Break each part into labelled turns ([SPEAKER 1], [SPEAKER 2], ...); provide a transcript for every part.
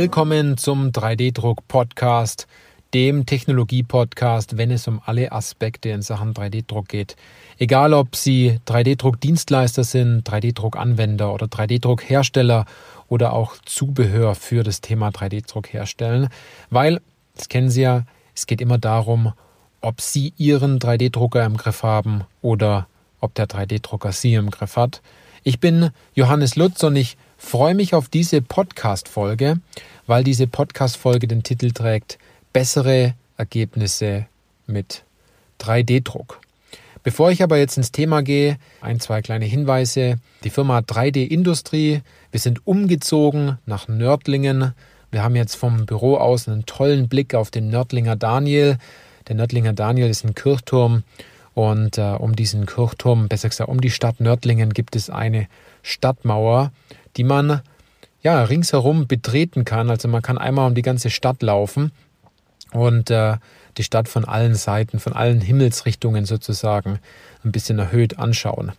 [SPEAKER 1] Willkommen zum 3D-Druck-Podcast, dem Technologie-Podcast, wenn es um alle Aspekte in Sachen 3D-Druck geht. Egal, ob Sie 3D-Druck-Dienstleister sind, 3D-Druck-Anwender oder 3D-Druck-Hersteller oder auch Zubehör für das Thema 3D-Druck herstellen, weil, das kennen Sie ja, es geht immer darum, ob Sie Ihren 3D-Drucker im Griff haben oder ob der 3D-Drucker Sie im Griff hat. Ich bin Johannes Lutz und ich freue mich auf diese Podcast-Folge, weil diese Podcast-Folge den Titel trägt Bessere Ergebnisse mit 3D-Druck. Bevor ich aber jetzt ins Thema gehe, ein, zwei kleine Hinweise. Die Firma 3D Industrie, wir sind umgezogen nach Nördlingen. Wir haben jetzt vom Büro aus einen tollen Blick auf den Nördlinger Daniel. Der Nördlinger Daniel ist ein Kirchturm und äh, um diesen Kirchturm, besser gesagt um die Stadt Nördlingen, gibt es eine Stadtmauer, die man ja ringsherum betreten kann. Also man kann einmal um die ganze Stadt laufen und äh, die Stadt von allen Seiten, von allen Himmelsrichtungen sozusagen ein bisschen erhöht anschauen.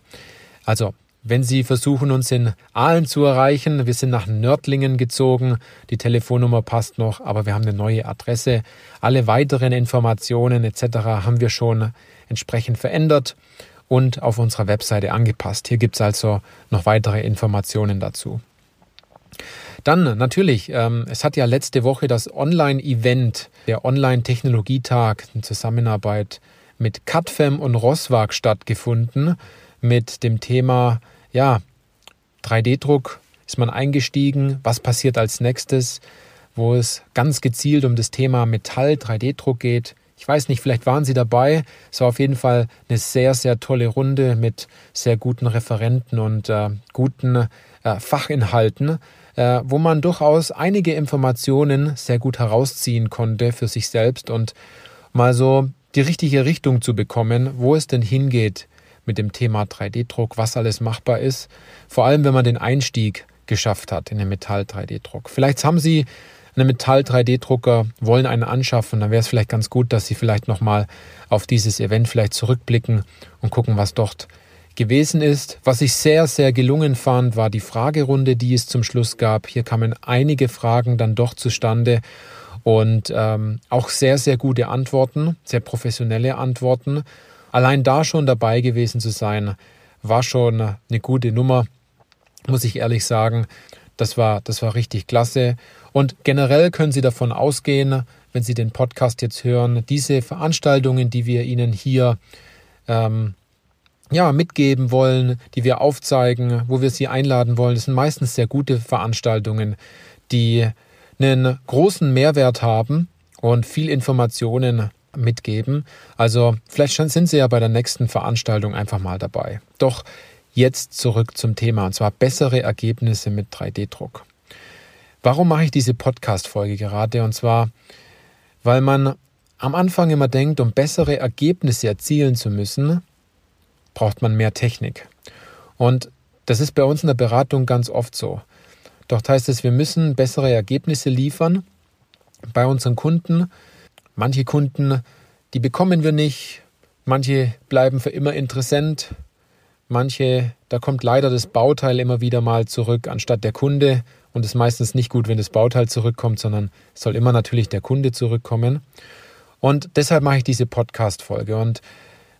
[SPEAKER 1] Also wenn Sie versuchen, uns in Aalen zu erreichen, wir sind nach Nördlingen gezogen, die Telefonnummer passt noch, aber wir haben eine neue Adresse. Alle weiteren Informationen etc. haben wir schon entsprechend verändert und auf unserer Webseite angepasst. Hier gibt es also noch weitere Informationen dazu. Dann natürlich, ähm, es hat ja letzte Woche das Online-Event, der Online-Technologietag in Zusammenarbeit mit CATFEM und Roswag stattgefunden mit dem Thema, ja, 3D-Druck ist man eingestiegen, was passiert als nächstes, wo es ganz gezielt um das Thema Metall 3D-Druck geht. Ich weiß nicht, vielleicht waren Sie dabei. Es war auf jeden Fall eine sehr, sehr tolle Runde mit sehr guten Referenten und äh, guten äh, Fachinhalten, äh, wo man durchaus einige Informationen sehr gut herausziehen konnte für sich selbst und mal so die richtige Richtung zu bekommen, wo es denn hingeht mit dem Thema 3D-Druck, was alles machbar ist. Vor allem, wenn man den Einstieg geschafft hat in den Metall-3D-Druck. Vielleicht haben Sie einen Metall-3D-Drucker, wollen einen anschaffen, dann wäre es vielleicht ganz gut, dass Sie vielleicht nochmal auf dieses Event vielleicht zurückblicken und gucken, was dort gewesen ist. Was ich sehr, sehr gelungen fand, war die Fragerunde, die es zum Schluss gab. Hier kamen einige Fragen dann doch zustande und ähm, auch sehr, sehr gute Antworten, sehr professionelle Antworten. Allein da schon dabei gewesen zu sein, war schon eine gute Nummer, muss ich ehrlich sagen. Das war, das war richtig klasse. Und generell können Sie davon ausgehen, wenn Sie den Podcast jetzt hören, diese Veranstaltungen, die wir Ihnen hier ähm, ja, mitgeben wollen, die wir aufzeigen, wo wir Sie einladen wollen, das sind meistens sehr gute Veranstaltungen, die einen großen Mehrwert haben und viel Informationen mitgeben. Also vielleicht sind Sie ja bei der nächsten Veranstaltung einfach mal dabei. Doch jetzt zurück zum Thema, und zwar bessere Ergebnisse mit 3D-Druck. Warum mache ich diese Podcast-Folge gerade? Und zwar, weil man am Anfang immer denkt, um bessere Ergebnisse erzielen zu müssen, braucht man mehr Technik. Und das ist bei uns in der Beratung ganz oft so. Doch heißt es, wir müssen bessere Ergebnisse liefern bei unseren Kunden, Manche Kunden, die bekommen wir nicht, manche bleiben für immer interessant, manche, da kommt leider das Bauteil immer wieder mal zurück anstatt der Kunde und es ist meistens nicht gut, wenn das Bauteil zurückkommt, sondern es soll immer natürlich der Kunde zurückkommen. Und deshalb mache ich diese Podcast-Folge und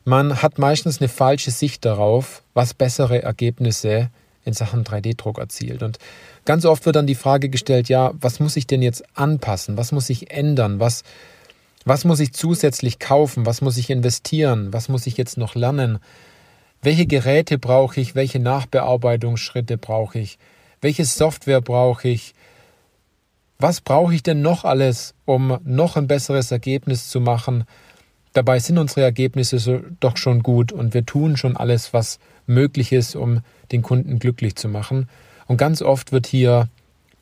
[SPEAKER 1] man hat meistens eine falsche Sicht darauf, was bessere Ergebnisse in Sachen 3D-Druck erzielt. Und ganz oft wird dann die Frage gestellt, ja, was muss ich denn jetzt anpassen? Was muss ich ändern? Was, was muss ich zusätzlich kaufen? Was muss ich investieren? Was muss ich jetzt noch lernen? Welche Geräte brauche ich? Welche Nachbearbeitungsschritte brauche ich? Welche Software brauche ich? Was brauche ich denn noch alles, um noch ein besseres Ergebnis zu machen? Dabei sind unsere Ergebnisse so, doch schon gut und wir tun schon alles, was möglich ist, um den Kunden glücklich zu machen. Und ganz oft wird hier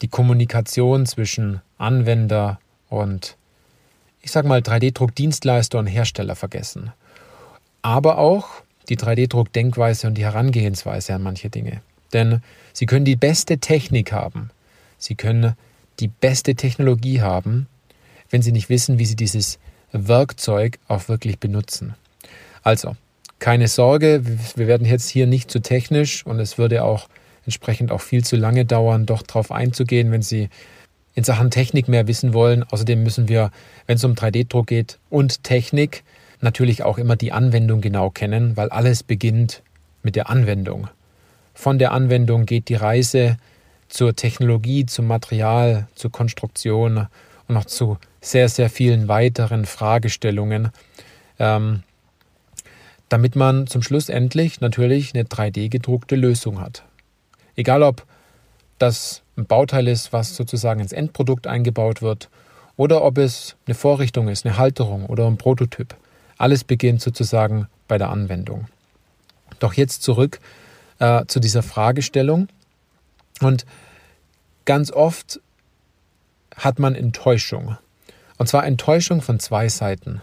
[SPEAKER 1] die Kommunikation zwischen Anwender und ich sage mal, 3D-Druck-Dienstleister und Hersteller vergessen. Aber auch die 3D-Druck-Denkweise und die Herangehensweise an manche Dinge. Denn Sie können die beste Technik haben, Sie können die beste Technologie haben, wenn Sie nicht wissen, wie Sie dieses Werkzeug auch wirklich benutzen. Also, keine Sorge, wir werden jetzt hier nicht zu technisch und es würde auch entsprechend auch viel zu lange dauern, doch darauf einzugehen, wenn Sie in Sachen Technik mehr wissen wollen. Außerdem müssen wir, wenn es um 3D-Druck geht und Technik, natürlich auch immer die Anwendung genau kennen, weil alles beginnt mit der Anwendung. Von der Anwendung geht die Reise zur Technologie, zum Material, zur Konstruktion und noch zu sehr, sehr vielen weiteren Fragestellungen, ähm, damit man zum Schluss endlich natürlich eine 3D-gedruckte Lösung hat. Egal ob das ein Bauteil ist, was sozusagen ins Endprodukt eingebaut wird, oder ob es eine Vorrichtung ist, eine Halterung oder ein Prototyp. Alles beginnt sozusagen bei der Anwendung. Doch jetzt zurück äh, zu dieser Fragestellung. Und ganz oft hat man Enttäuschung. Und zwar Enttäuschung von zwei Seiten.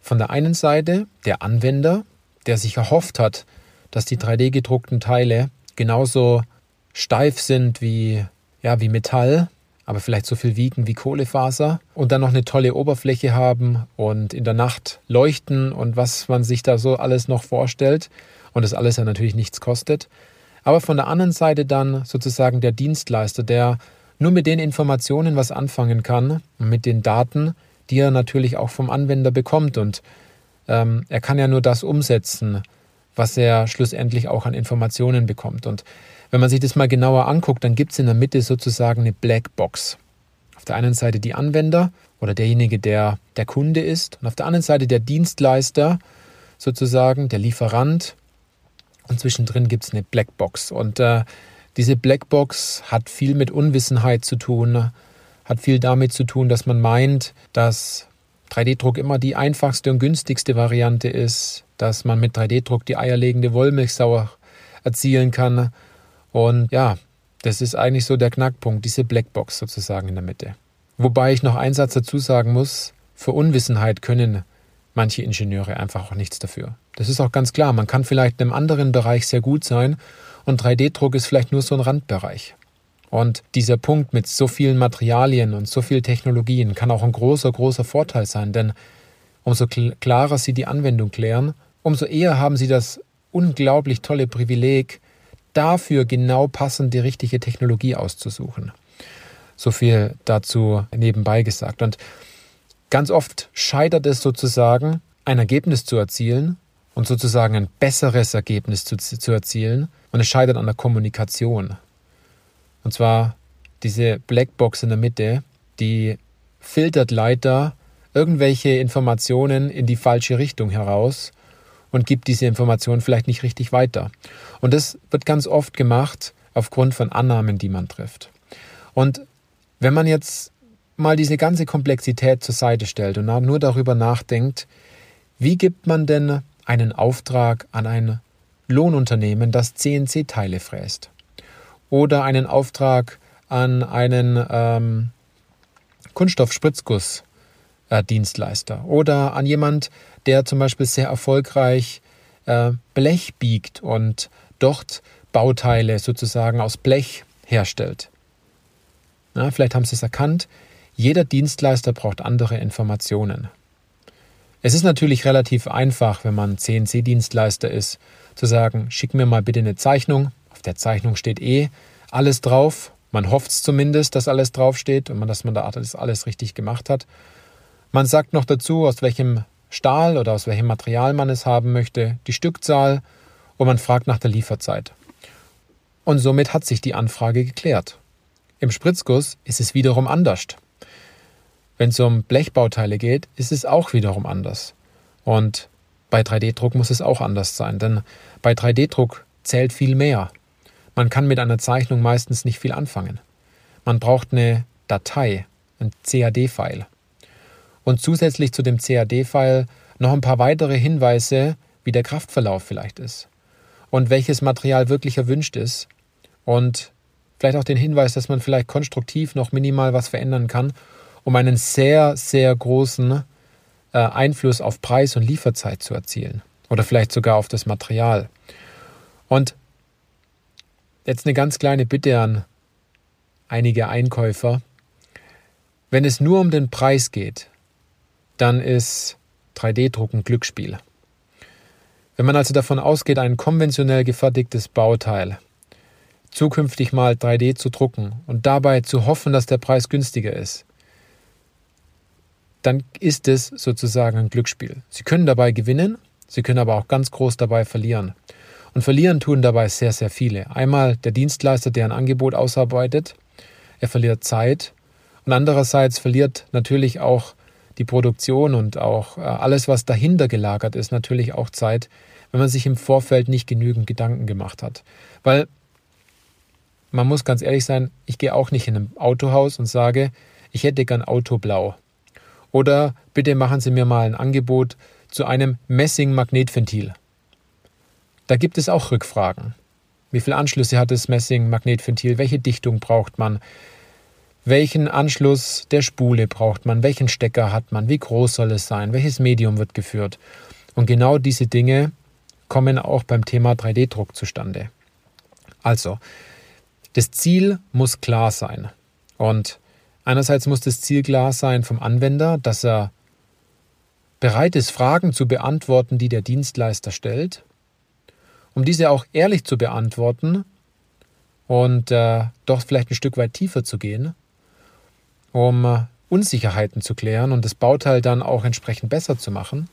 [SPEAKER 1] Von der einen Seite der Anwender, der sich erhofft hat, dass die 3D-gedruckten Teile genauso steif sind wie, ja, wie Metall, aber vielleicht so viel wiegen wie Kohlefaser und dann noch eine tolle Oberfläche haben und in der Nacht leuchten und was man sich da so alles noch vorstellt und das alles ja natürlich nichts kostet. Aber von der anderen Seite dann sozusagen der Dienstleister, der nur mit den Informationen was anfangen kann mit den Daten, die er natürlich auch vom Anwender bekommt. Und ähm, er kann ja nur das umsetzen, was er schlussendlich auch an Informationen bekommt. Und wenn man sich das mal genauer anguckt, dann gibt es in der Mitte sozusagen eine Blackbox. Auf der einen Seite die Anwender oder derjenige, der der Kunde ist, und auf der anderen Seite der Dienstleister, sozusagen der Lieferant. Und zwischendrin gibt es eine Blackbox. Und äh, diese Blackbox hat viel mit Unwissenheit zu tun, hat viel damit zu tun, dass man meint, dass 3D-Druck immer die einfachste und günstigste Variante ist, dass man mit 3D-Druck die eierlegende Wollmilchsau erzielen kann und ja, das ist eigentlich so der Knackpunkt, diese Blackbox sozusagen in der Mitte. Wobei ich noch einen Satz dazu sagen muss, für Unwissenheit können manche Ingenieure einfach auch nichts dafür. Das ist auch ganz klar, man kann vielleicht in einem anderen Bereich sehr gut sein und 3D-Druck ist vielleicht nur so ein Randbereich. Und dieser Punkt mit so vielen Materialien und so vielen Technologien kann auch ein großer, großer Vorteil sein, denn umso klarer Sie die Anwendung klären, umso eher haben Sie das unglaublich tolle Privileg, dafür genau passend die richtige Technologie auszusuchen. So viel dazu nebenbei gesagt. Und ganz oft scheitert es sozusagen, ein Ergebnis zu erzielen und sozusagen ein besseres Ergebnis zu, zu erzielen. Und es scheitert an der Kommunikation. Und zwar diese Blackbox in der Mitte, die filtert leider irgendwelche Informationen in die falsche Richtung heraus und gibt diese Information vielleicht nicht richtig weiter. Und das wird ganz oft gemacht aufgrund von Annahmen, die man trifft. Und wenn man jetzt mal diese ganze Komplexität zur Seite stellt und nur darüber nachdenkt, wie gibt man denn einen Auftrag an ein Lohnunternehmen, das CNC-Teile fräst? Oder einen Auftrag an einen ähm, Kunststoffspritzguss-Dienstleister? Oder an jemand, der zum Beispiel sehr erfolgreich äh, Blech biegt und dort Bauteile sozusagen aus Blech herstellt. Na, vielleicht haben Sie es erkannt, jeder Dienstleister braucht andere Informationen. Es ist natürlich relativ einfach, wenn man CNC-Dienstleister ist, zu sagen, schick mir mal bitte eine Zeichnung. Auf der Zeichnung steht eh alles drauf. Man hofft es zumindest, dass alles draufsteht und man, dass man da alles richtig gemacht hat. Man sagt noch dazu, aus welchem Stahl oder aus welchem Material man es haben möchte, die Stückzahl und man fragt nach der Lieferzeit. Und somit hat sich die Anfrage geklärt. Im Spritzguss ist es wiederum anders. Wenn es um Blechbauteile geht, ist es auch wiederum anders. Und bei 3D-Druck muss es auch anders sein, denn bei 3D-Druck zählt viel mehr. Man kann mit einer Zeichnung meistens nicht viel anfangen. Man braucht eine Datei, ein CAD-File und zusätzlich zu dem CAD-File noch ein paar weitere Hinweise, wie der Kraftverlauf vielleicht ist und welches Material wirklich erwünscht ist und vielleicht auch den Hinweis, dass man vielleicht konstruktiv noch minimal was verändern kann, um einen sehr, sehr großen äh, Einfluss auf Preis und Lieferzeit zu erzielen oder vielleicht sogar auf das Material. Und jetzt eine ganz kleine Bitte an einige Einkäufer. Wenn es nur um den Preis geht, dann ist 3D-Druck ein Glücksspiel. Wenn man also davon ausgeht, ein konventionell gefertigtes Bauteil zukünftig mal 3D zu drucken und dabei zu hoffen, dass der Preis günstiger ist, dann ist es sozusagen ein Glücksspiel. Sie können dabei gewinnen, Sie können aber auch ganz groß dabei verlieren. Und verlieren tun dabei sehr, sehr viele. Einmal der Dienstleister, der ein Angebot ausarbeitet, er verliert Zeit und andererseits verliert natürlich auch die Produktion und auch äh, alles, was dahinter gelagert ist, natürlich auch Zeit, wenn man sich im Vorfeld nicht genügend Gedanken gemacht hat. Weil man muss ganz ehrlich sein, ich gehe auch nicht in ein Autohaus und sage, ich hätte gern Auto blau. Oder bitte machen Sie mir mal ein Angebot zu einem Messing-Magnetventil. Da gibt es auch Rückfragen. Wie viele Anschlüsse hat das Messing-Magnetventil? Welche Dichtung braucht man? Welchen Anschluss der Spule braucht man? Welchen Stecker hat man? Wie groß soll es sein? Welches Medium wird geführt? Und genau diese Dinge kommen auch beim Thema 3D-Druck zustande. Also, das Ziel muss klar sein. Und einerseits muss das Ziel klar sein vom Anwender, dass er bereit ist, Fragen zu beantworten, die der Dienstleister stellt, um diese auch ehrlich zu beantworten und äh, doch vielleicht ein Stück weit tiefer zu gehen, um äh, Unsicherheiten zu klären und das Bauteil dann auch entsprechend besser zu machen.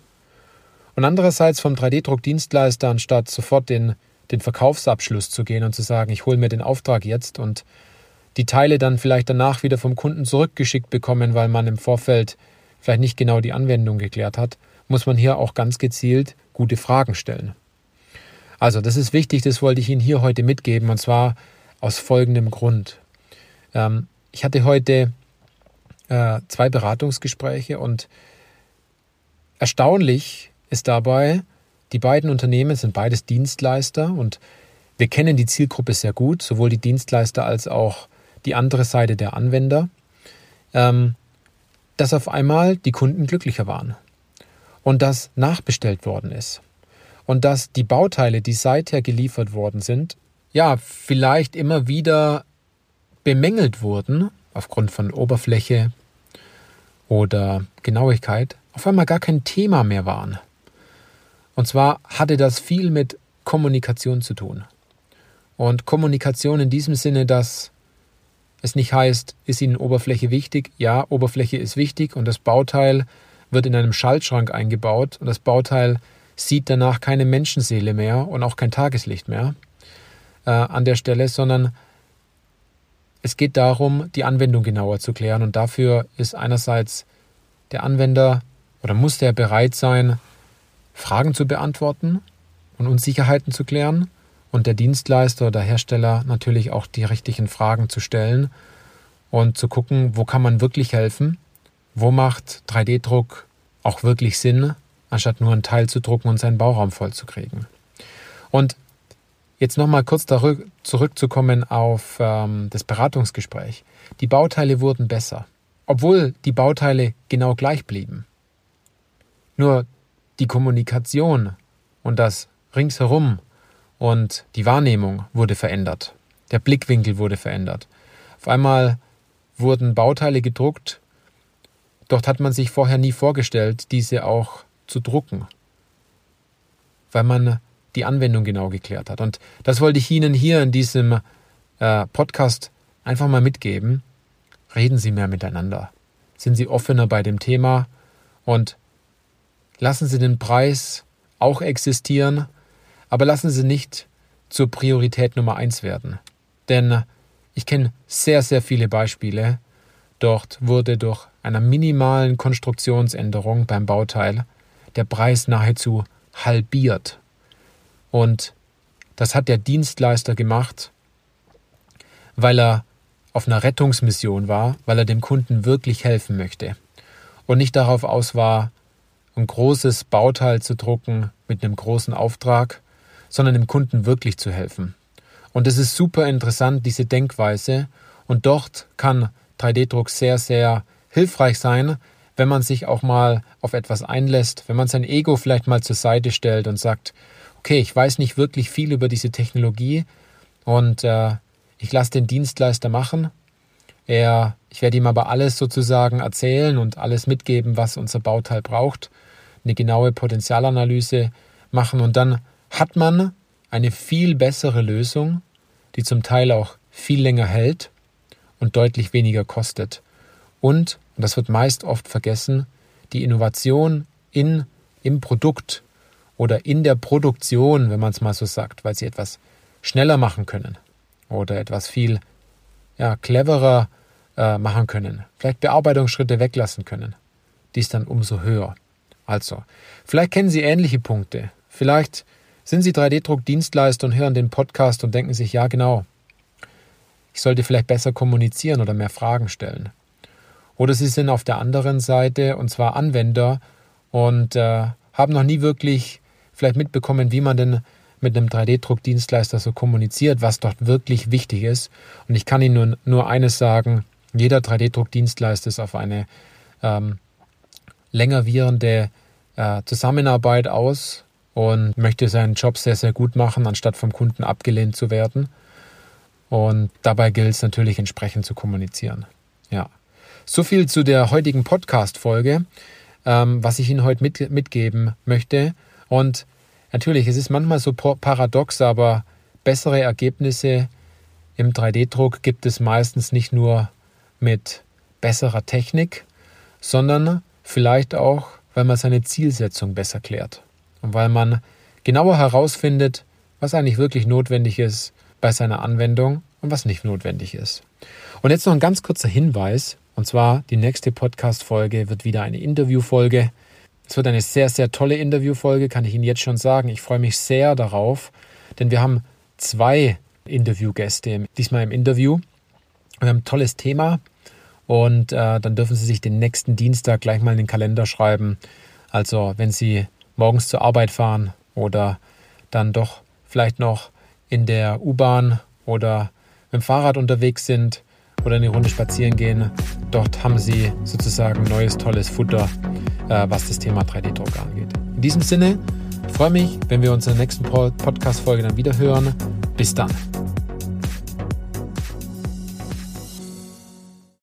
[SPEAKER 1] Und andererseits vom 3D-Druckdienstleister, anstatt sofort den, den Verkaufsabschluss zu gehen und zu sagen, ich hole mir den Auftrag jetzt und die Teile dann vielleicht danach wieder vom Kunden zurückgeschickt bekommen, weil man im Vorfeld vielleicht nicht genau die Anwendung geklärt hat, muss man hier auch ganz gezielt gute Fragen stellen. Also, das ist wichtig, das wollte ich Ihnen hier heute mitgeben, und zwar aus folgendem Grund. Ähm, ich hatte heute äh, zwei Beratungsgespräche und erstaunlich ist dabei, die beiden Unternehmen sind beides Dienstleister und wir kennen die Zielgruppe sehr gut, sowohl die Dienstleister als auch die andere Seite der Anwender, ähm, dass auf einmal die Kunden glücklicher waren und dass nachbestellt worden ist und dass die Bauteile, die seither geliefert worden sind, ja, vielleicht immer wieder bemängelt wurden aufgrund von Oberfläche oder Genauigkeit, auf einmal gar kein Thema mehr waren. Und zwar hatte das viel mit Kommunikation zu tun. Und Kommunikation in diesem Sinne, dass es nicht heißt, ist Ihnen Oberfläche wichtig? Ja, Oberfläche ist wichtig und das Bauteil wird in einem Schaltschrank eingebaut und das Bauteil sieht danach keine Menschenseele mehr und auch kein Tageslicht mehr äh, an der Stelle, sondern es geht darum, die Anwendung genauer zu klären. Und dafür ist einerseits der Anwender oder muss der bereit sein, Fragen zu beantworten und Unsicherheiten zu klären und der Dienstleister oder Hersteller natürlich auch die richtigen Fragen zu stellen und zu gucken, wo kann man wirklich helfen, wo macht 3D-Druck auch wirklich Sinn anstatt nur einen Teil zu drucken und seinen Bauraum voll zu kriegen. Und jetzt nochmal kurz zurückzukommen auf ähm, das Beratungsgespräch. Die Bauteile wurden besser, obwohl die Bauteile genau gleich blieben. Nur die Kommunikation und das ringsherum und die Wahrnehmung wurde verändert. Der Blickwinkel wurde verändert. Auf einmal wurden Bauteile gedruckt, dort hat man sich vorher nie vorgestellt, diese auch zu drucken, weil man die Anwendung genau geklärt hat. Und das wollte ich Ihnen hier in diesem äh, Podcast einfach mal mitgeben. Reden Sie mehr miteinander. Sind Sie offener bei dem Thema und lassen Sie den Preis auch existieren, aber lassen Sie nicht zur Priorität Nummer eins werden. Denn ich kenne sehr, sehr viele Beispiele. Dort wurde durch einer minimalen Konstruktionsänderung beim Bauteil der Preis nahezu halbiert. Und das hat der Dienstleister gemacht, weil er auf einer Rettungsmission war, weil er dem Kunden wirklich helfen möchte und nicht darauf aus war, ein großes Bauteil zu drucken mit einem großen Auftrag, sondern dem Kunden wirklich zu helfen. Und es ist super interessant, diese Denkweise. Und dort kann 3D-Druck sehr, sehr hilfreich sein, wenn man sich auch mal auf etwas einlässt, wenn man sein Ego vielleicht mal zur Seite stellt und sagt, okay, ich weiß nicht wirklich viel über diese Technologie und äh, ich lasse den Dienstleister machen. Er, ich werde ihm aber alles sozusagen erzählen und alles mitgeben, was unser Bauteil braucht, eine genaue Potenzialanalyse machen und dann hat man eine viel bessere Lösung, die zum Teil auch viel länger hält und deutlich weniger kostet. Und, und das wird meist oft vergessen, die Innovation in, im Produkt oder in der Produktion, wenn man es mal so sagt, weil sie etwas schneller machen können oder etwas viel ja, cleverer äh, machen können, vielleicht Bearbeitungsschritte weglassen können, die ist dann umso höher. Also, vielleicht kennen Sie ähnliche Punkte. Vielleicht sind Sie 3D-Druck-Dienstleister und hören den Podcast und denken sich, ja genau, ich sollte vielleicht besser kommunizieren oder mehr Fragen stellen. Oder Sie sind auf der anderen Seite, und zwar Anwender, und äh, haben noch nie wirklich vielleicht mitbekommen, wie man denn mit einem 3D-Druck-Dienstleister so kommuniziert, was dort wirklich wichtig ist. Und ich kann Ihnen nur, nur eines sagen, jeder 3D-Druck-Dienstleister ist auf eine ähm, länger äh, Zusammenarbeit aus und möchte seinen Job sehr, sehr gut machen, anstatt vom Kunden abgelehnt zu werden. Und dabei gilt es natürlich entsprechend zu kommunizieren. Ja. So viel zu der heutigen Podcast-Folge, ähm, was ich Ihnen heute mit, mitgeben möchte. Und natürlich, es ist manchmal so paradox, aber bessere Ergebnisse im 3D-Druck gibt es meistens nicht nur mit besserer Technik, sondern vielleicht auch, weil man seine Zielsetzung besser klärt und weil man genauer herausfindet, was eigentlich wirklich notwendig ist bei seiner Anwendung und was nicht notwendig ist. Und jetzt noch ein ganz kurzer Hinweis, und zwar die nächste Podcast-Folge wird wieder eine Interviewfolge. Es wird eine sehr, sehr tolle Interviewfolge, kann ich Ihnen jetzt schon sagen. Ich freue mich sehr darauf, denn wir haben zwei Interviewgäste diesmal im Interview. Wir haben ein tolles Thema und äh, dann dürfen Sie sich den nächsten Dienstag gleich mal in den Kalender schreiben. Also wenn Sie morgens zur Arbeit fahren oder dann doch vielleicht noch in der U-Bahn oder mit dem Fahrrad unterwegs sind oder eine Runde spazieren gehen, dort haben Sie sozusagen neues, tolles Futter, äh, was das Thema 3D-Druck angeht. In diesem Sinne, freue mich, wenn wir uns in der nächsten Podcast-Folge dann wieder hören. Bis dann.